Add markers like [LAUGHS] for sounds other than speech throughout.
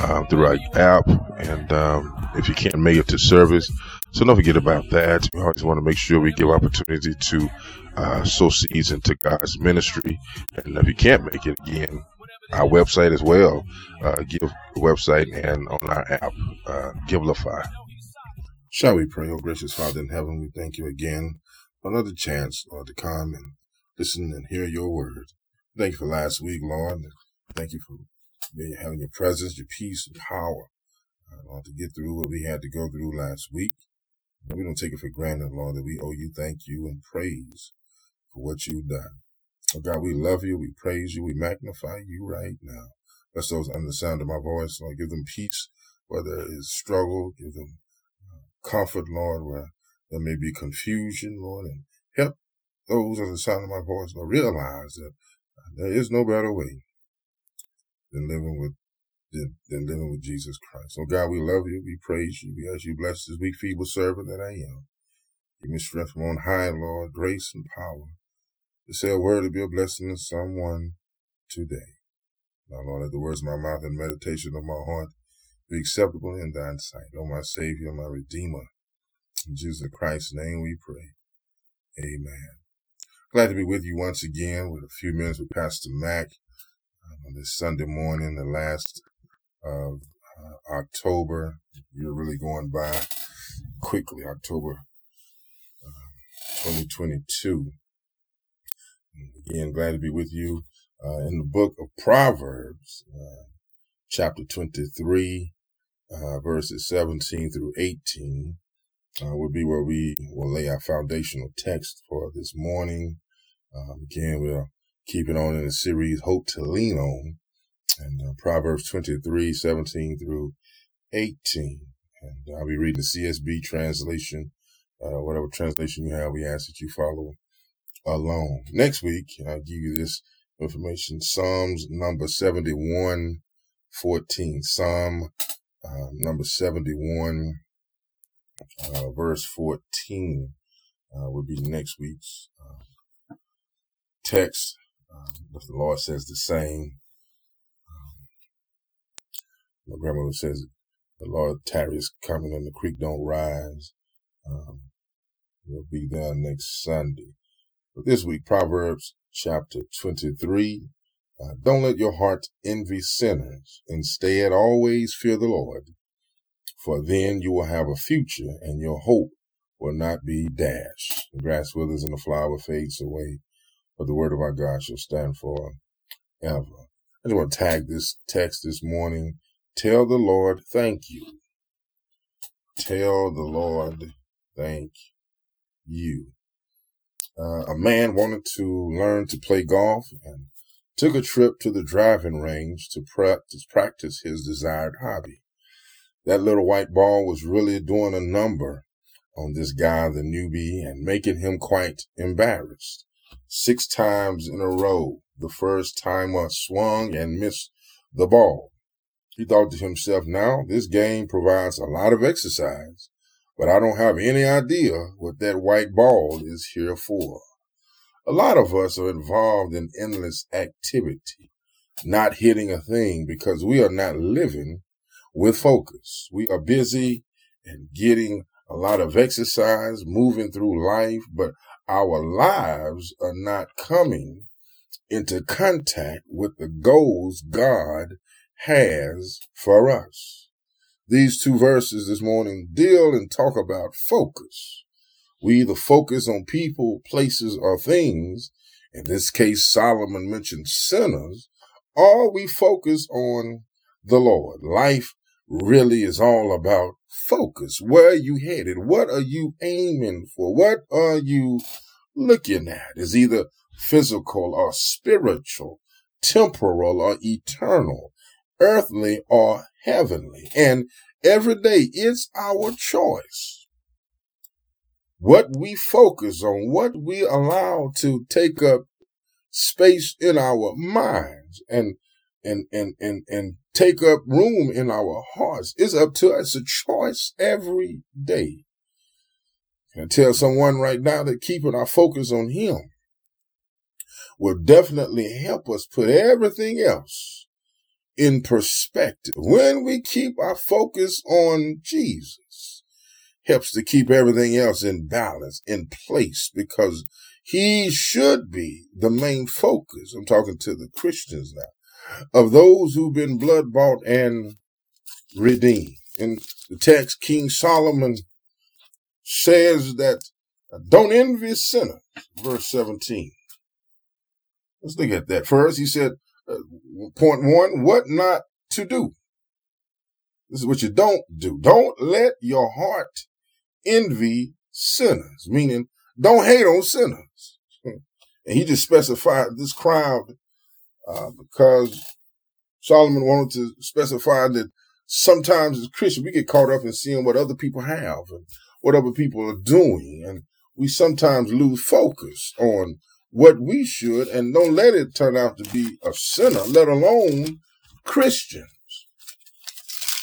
uh, through our app. And um, if you can't make it to service, so don't forget about that. We always want to make sure we give opportunity to uh, sow seeds into God's ministry. And if you can't make it again, our website as well, uh, give website and on our app, uh, Givelify. Shall we pray? Oh, gracious Father in heaven, we thank you again for another chance, Lord, to come and listen and hear your word. Thank you for last week, Lord. Thank you for being, having your presence, your peace, and power, uh, to get through what we had to go through last week. And we don't take it for granted, Lord, that we owe you thank you and praise for what you've done. Oh God, we love you, we praise you, we magnify you right now. Bless those under the sound of my voice, Lord. Give them peace where there is struggle. Give them uh, comfort, Lord, where there may be confusion, Lord, and help those under the sound of my voice, Lord, realize that uh, there is no better way than living with than, than living with Jesus Christ. So God, we love you, we praise you, we ask you bless this weak, feeble servant that I am. Give me strength from on high, Lord, grace and power to say a word to be a blessing to someone today. Now, Lord, let the words of my mouth and meditation of my heart be acceptable in thine sight. O my Savior, my Redeemer. In Jesus Christ's name we pray. Amen. Glad to be with you once again with a few minutes with Pastor Mac on this Sunday morning, the last of uh, October. You're really going by quickly, October uh, 2022. Again, glad to be with you uh, in the book of Proverbs, uh, chapter 23, uh, verses 17 through 18. Uh, will be where we will lay our foundational text for this morning. Um, again, we're keeping on in the series Hope to Lean On, and uh, Proverbs 23, 17 through 18. And I'll be reading the CSB translation. Uh, whatever translation you have, we ask that you follow along. Next week, I'll give you this information. Psalms number 71, 14. Psalm uh, number 71, uh, verse 14 uh, will be next week's uh, text. Um, if the Lord says the same, um, my grandmother says, the Lord tarries coming and the creek don't rise. Um, we'll be there next Sunday. But this week, Proverbs chapter 23. Uh, don't let your heart envy sinners. Instead, always fear the Lord, for then you will have a future and your hope will not be dashed. The grass withers and the flower fades away, but the word of our God shall stand for ever. I just want to tag this text this morning. Tell the Lord thank you. Tell the Lord thank you. Uh, a man wanted to learn to play golf and took a trip to the driving range to practice, practice his desired hobby. That little white ball was really doing a number on this guy, the newbie, and making him quite embarrassed. Six times in a row, the first time I swung and missed the ball. He thought to himself, now this game provides a lot of exercise, but I don't have any idea what that white ball is here for. A lot of us are involved in endless activity, not hitting a thing because we are not living with focus. We are busy and getting a lot of exercise, moving through life, but our lives are not coming into contact with the goals God has for us. these two verses this morning deal and talk about focus. We either focus on people, places, or things. In this case, Solomon mentioned sinners, or we focus on the Lord. Life really is all about focus. Where are you headed? What are you aiming for? What are you looking at? Is either physical or spiritual, temporal or eternal, earthly or heavenly. And every day it's our choice. What we focus on, what we allow to take up space in our minds and and and and and take up room in our hearts It's up to us. It's a choice every day. I tell someone right now that keeping our focus on Him will definitely help us put everything else in perspective. When we keep our focus on Jesus, helps to keep everything else in balance, in place, because he should be the main focus. I'm talking to the Christians now, of those who've been blood bought and redeemed. In the text, King Solomon says that don't envy sinners, verse 17. Let's look at that. First, he said, uh, point one, what not to do. This is what you don't do. Don't let your heart envy sinners, meaning don't hate on sinners. [LAUGHS] And he just specified this crowd uh, because Solomon wanted to specify that sometimes as Christians we get caught up in seeing what other people have and what other people are doing, and we sometimes lose focus on what we should and don't let it turn out to be a sinner, let alone Christians.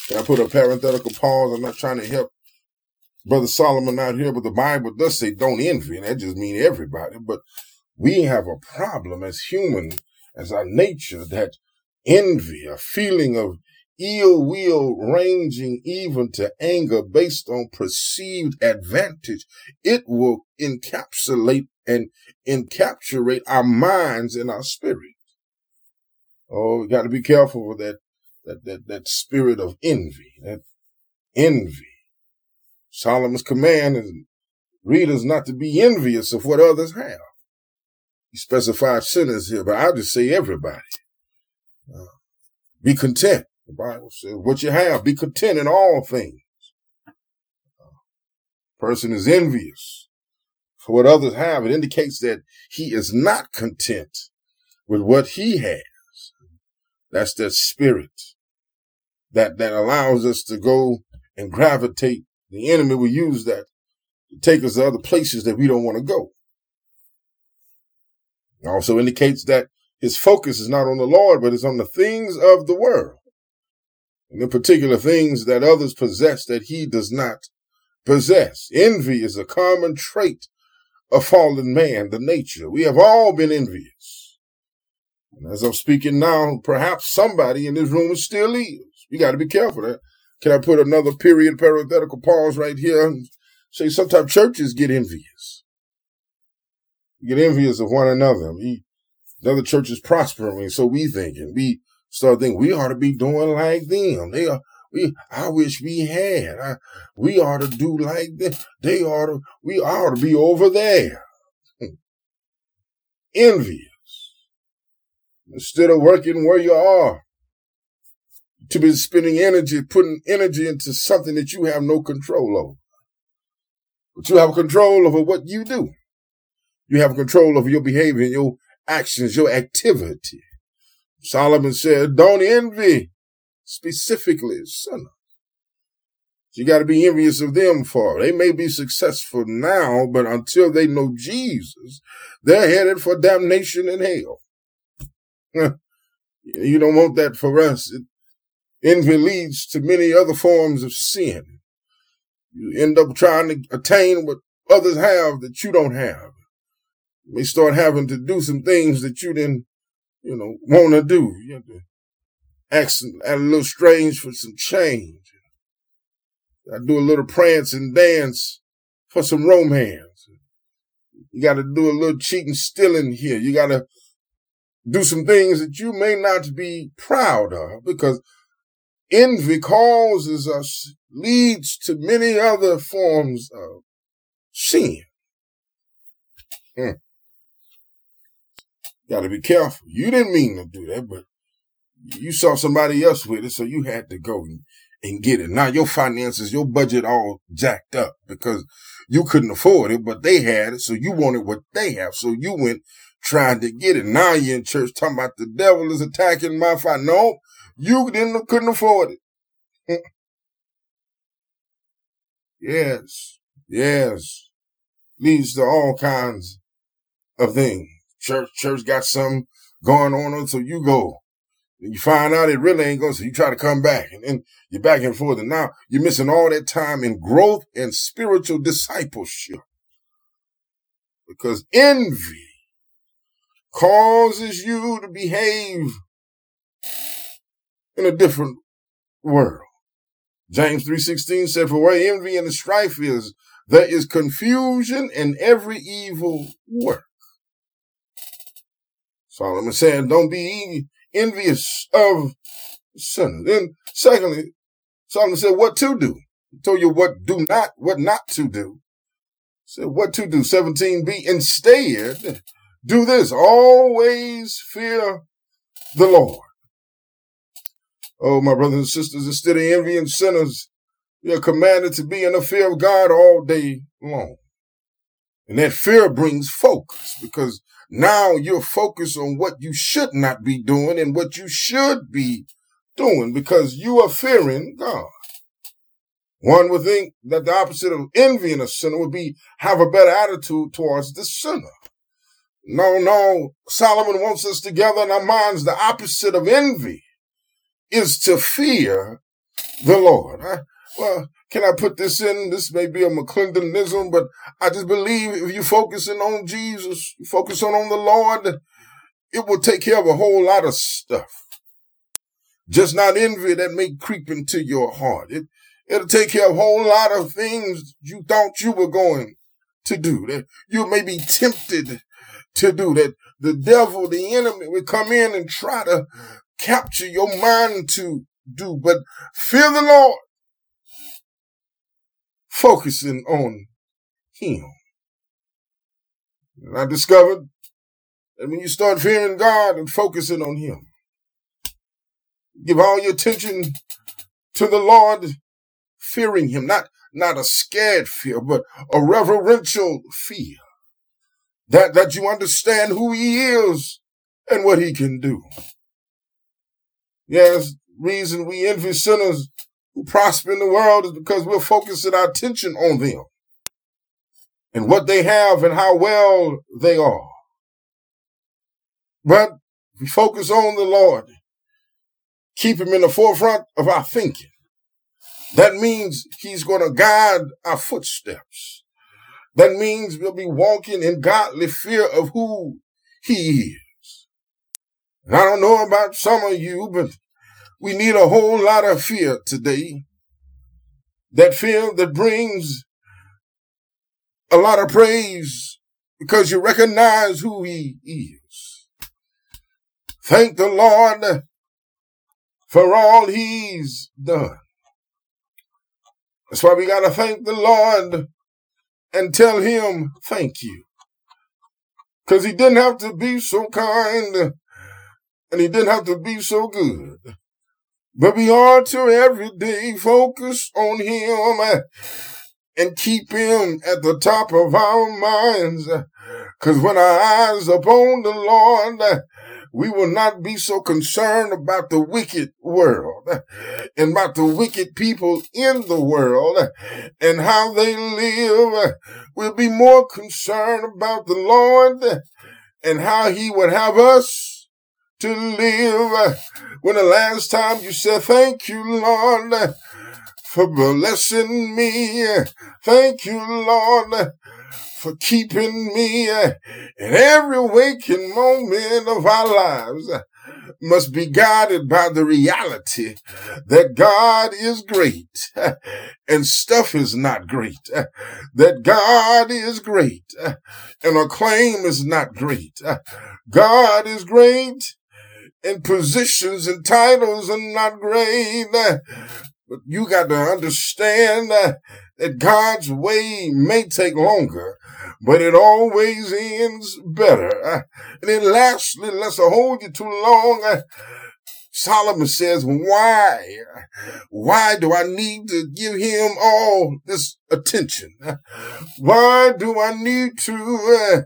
Can I put a parenthetical pause? I'm not trying to help Brother Solomon out here, but the Bible does say don't envy, and that just means everybody. But we have a problem as human, as our nature, that envy, a feeling of ill will ranging even to anger based on perceived advantage, it will encapsulate and encapsulate our minds and our spirit. Oh, we got to be careful with that, that, that, that spirit of envy, that envy. Solomon's command is readers not to be envious of what others have. He specified sinners here, but I'll just say everybody. Uh, be content. The Bible says, what you have, be content in all things. Person is envious for what others have. It indicates that he is not content with what he has. That's that spirit that, that allows us to go and gravitate. The enemy will use that to take us to other places that we don't want to go. It also indicates that his focus is not on the Lord, but is on the things of the world and the particular things that others possess that he does not possess. Envy is a common trait of fallen man, the nature. We have all been envious. And as I'm speaking now, perhaps somebody in this room still is. You got to be careful. There. Can I put another period parenthetical pause right here and say sometimes churches get envious. Get envious of one another. We, the other churches prospering, so we think, and we start thinking we ought to be doing like them. They are, we, I wish we had. I, we ought to do like them. They ought to, we ought to be over there. Hmm. Envious. Instead of working where you are, to be spending energy, putting energy into something that you have no control over. But you have control over what you do. You have control over your behavior, and your actions, your activity. Solomon said, don't envy specifically sinners. You got to be envious of them for. They may be successful now, but until they know Jesus, they're headed for damnation and hell. you don't want that for us. Envy leads to many other forms of sin. You end up trying to attain what others have that you don't have. May start having to do some things that you didn't you know, want to do. You have to ask, add a little strange for some change. I do a little prance and dance for some romance. You got to do a little cheating, stealing here. You got to do some things that you may not be proud of because envy causes us, leads to many other forms of sin. Hmm. Got to be careful. You didn't mean to do that, but you saw somebody else with it, so you had to go and, and get it. Now your finances, your budget all jacked up because you couldn't afford it, but they had it, so you wanted what they have. So you went trying to get it. Now you're in church talking about the devil is attacking my finances. No, you didn't couldn't afford it. [LAUGHS] yes, yes, leads to all kinds of things. Church, church got something going on, so you go. And you find out it really ain't going, so you try to come back, and then you're back and forth, and now you're missing all that time in growth and spiritual discipleship because envy causes you to behave in a different world. James 3.16 said, For where envy and strife is, there is confusion in every evil work. Solomon said, Don't be envious of sinners. Then, secondly, Solomon said, What to do? He told you what do not, what not to do. He said, What to do? 17b. Instead, do this. Always fear the Lord. Oh, my brothers and sisters, instead of envying sinners, we are commanded to be in the fear of God all day long. And that fear brings focus because now you're focused on what you should not be doing and what you should be doing because you are fearing God. One would think that the opposite of envying a sinner would be have a better attitude towards the sinner. No, no. Solomon wants us together in our minds. The opposite of envy is to fear the Lord. Well, can I put this in? This may be a McClintonism, but I just believe if you're focusing on Jesus, focusing on the Lord, it will take care of a whole lot of stuff. Just not envy that may creep into your heart. It, it'll take care of a whole lot of things you thought you were going to do. That you may be tempted to do that. The devil, the enemy will come in and try to capture your mind to do, but fear the Lord, focusing on Him. And I discovered that when you start fearing God and focusing on Him, give all your attention to the Lord, fearing Him, not, not a scared fear, but a reverential fear. That, that you understand who He is and what He can do. Yes, reason we envy sinners who prosper in the world is because we're focusing our attention on them and what they have and how well they are. But we focus on the Lord, keep him in the forefront of our thinking. That means he's going to guide our footsteps. That means we'll be walking in godly fear of who he is. And I don't know about some of you, but we need a whole lot of fear today. That fear that brings a lot of praise because you recognize who he is. Thank the Lord for all he's done. That's why we got to thank the Lord and tell him thank you. Because he didn't have to be so kind and he didn't have to be so good. But we are to every day focus on him and keep him at the top of our minds. Cause when our eyes upon the Lord, we will not be so concerned about the wicked world and about the wicked people in the world and how they live. We'll be more concerned about the Lord and how he would have us to live. When the last time you said, thank you, Lord, for blessing me. Thank you, Lord, for keeping me in every waking moment of our lives must be guided by the reality that God is great and stuff is not great. That God is great and a claim is not great. God is great and positions and titles are not great. But you got to understand that God's way may take longer, but it always ends better. And then lastly, unless I hold you too long, Solomon says, why? Why do I need to give him all this attention? Why do I need to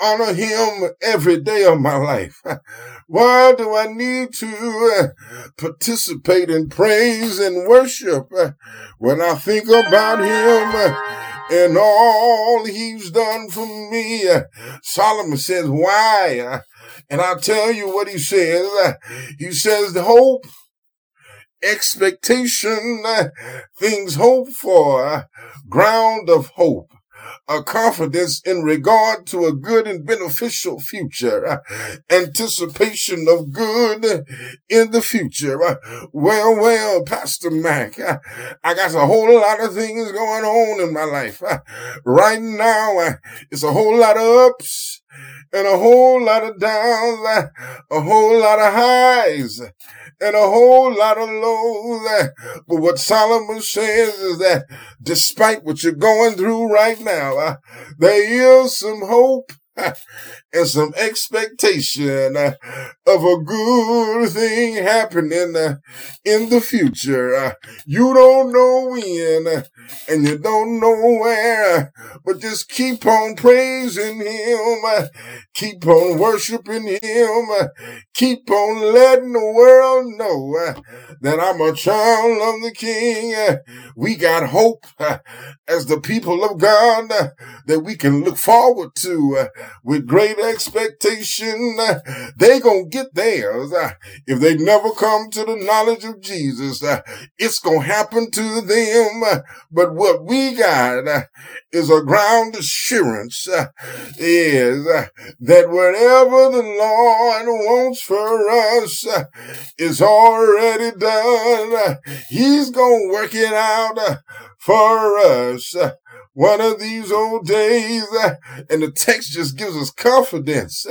honor him every day of my life? [LAUGHS] Why do I need to uh, participate in praise and worship uh, when I think about him uh, and all he's done for me? Solomon says, why? And I'll tell you what he says. He says, the hope, expectation, things hoped for, ground of hope a confidence in regard to a good and beneficial future, anticipation of good in the future. Well, well, Pastor Mac, I got a whole lot of things going on in my life. Right now, it's a whole lot of ups and a whole lot of downs, a whole lot of highs and a whole lot of lows. But what Solomon says is that despite what you're going through right now, there is some hope and some expectation of a good thing happening uh, in the future. Uh, you don't know when uh, and you don't know where, uh, but just keep on praising Him, uh, keep on worshiping Him, uh, keep on letting the world know that I'm a child of the King. We got hope as the people of God that we can look forward to with great expectation. They gonna get theirs if they never come to the knowledge of Jesus. It's gonna happen to them. But what we got is a ground assurance is that whatever the Lord wants for us is already done. He's gonna work it out for us. One of these old days, and the text just gives us confidence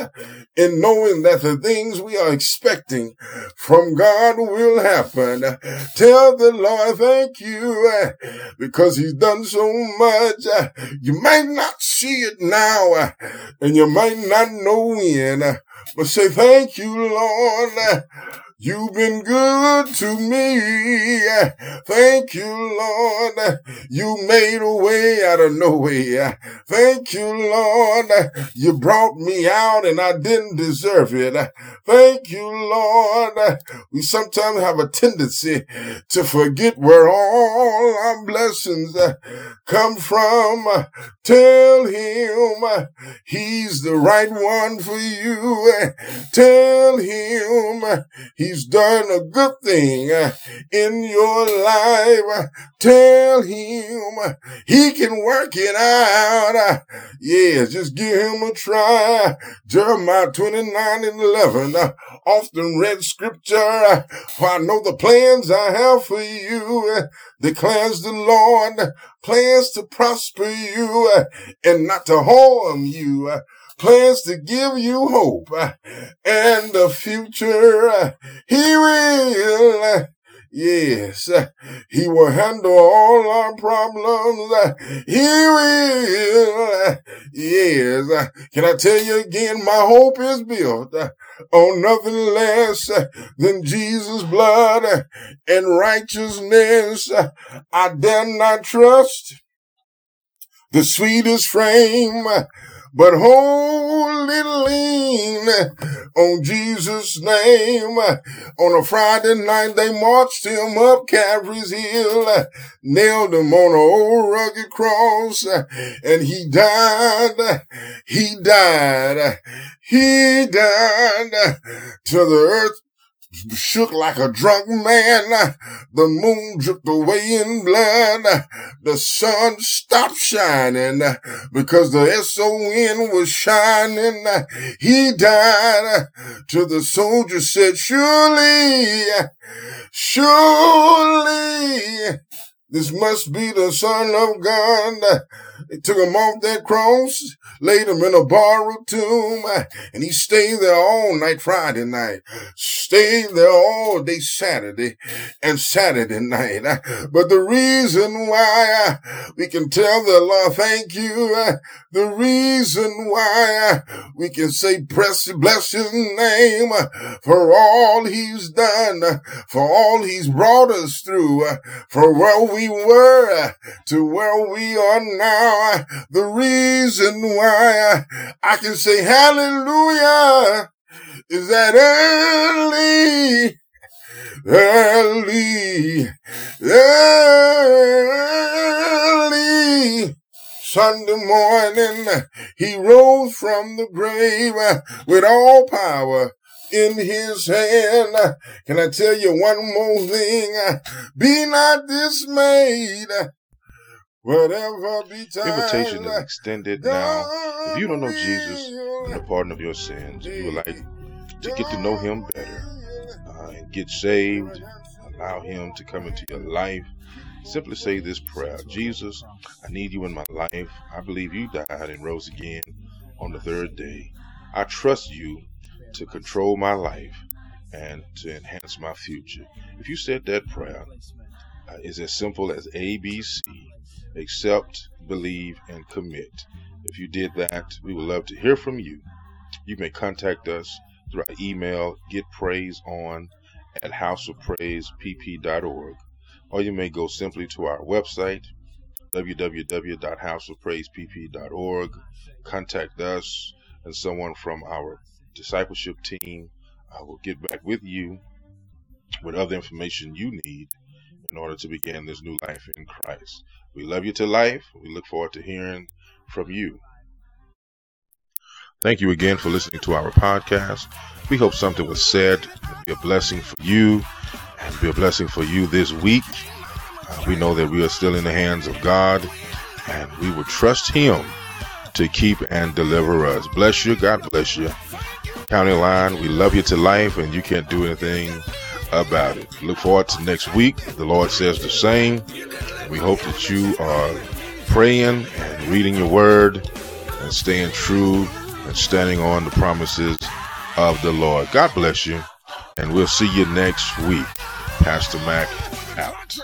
in knowing that the things we are expecting from God will happen. Tell the Lord thank you because He's done so much. You might not see it now, and you might not know when, but say thank you, Lord. You've been good to me. Thank you, Lord. You made a way out of no way. Thank you, Lord. You brought me out and I didn't deserve it. Thank you, Lord. We sometimes have a tendency to forget where all our blessings come from. Tell him he's the right one for you. Tell him he's done a good thing uh, in your life. Tell him he can work it out. Yeah, just give him a try. Jeremiah 29 and 11. Uh, often read scripture. For I know the plans I have for you, uh, declares the Lord. Plans to prosper you and not to harm you plans to give you hope uh, and a future. uh, He will. Yes, he will handle all our problems. He will. Yes. Can I tell you again? My hope is built on nothing less than Jesus' blood and righteousness. I dare not trust the sweetest frame, but wholly lean on Jesus' name. On a Friday night, they marched him up Calvary's Hill, nailed him on an old rugged cross, and he died. He died. He died till the earth shook like a drunk man. The moon dripped away in blood. The sun stopped shining because the S-O-N was shining. He died till the soldier said, surely, surely This must be the Son of God. They took him off that cross, laid him in a borrowed tomb, and he stayed there all night Friday night, stayed there all day Saturday and Saturday night. But the reason why we can tell the Lord thank you, the reason why we can say bless, bless his name for all he's done, for all he's brought us through, for where we were to where we are now. The reason why I can say hallelujah is that early, early, early Sunday morning, he rose from the grave with all power in his hand. Can I tell you one more thing? Be not dismayed. Whatever betide. Invitation is extended now. If you don't know Jesus and the pardon of your sins, if you would like to get to know him better uh, and get saved, allow him to come into your life, simply say this prayer Jesus, I need you in my life. I believe you died and rose again on the third day. I trust you to control my life and to enhance my future. If you said that prayer, uh, it's as simple as ABC accept, believe, and commit. If you did that, we would love to hear from you. You may contact us through our email, getpraiseon at houseofpraisepp.org, or you may go simply to our website, www.houseofpraisepp.org, contact us, and someone from our discipleship team will get back with you with other information you need in order to begin this new life in Christ. We love you to life. We look forward to hearing from you. Thank you again for listening to our podcast. We hope something was said be a blessing for you and be a blessing for you this week. Uh, we know that we are still in the hands of God and we will trust Him to keep and deliver us. Bless you. God bless you. County Line, we love you to life and you can't do anything about it. Look forward to next week. The Lord says the same. We hope that you are praying and reading your word and staying true and standing on the promises of the Lord. God bless you. And we'll see you next week. Pastor Mac out.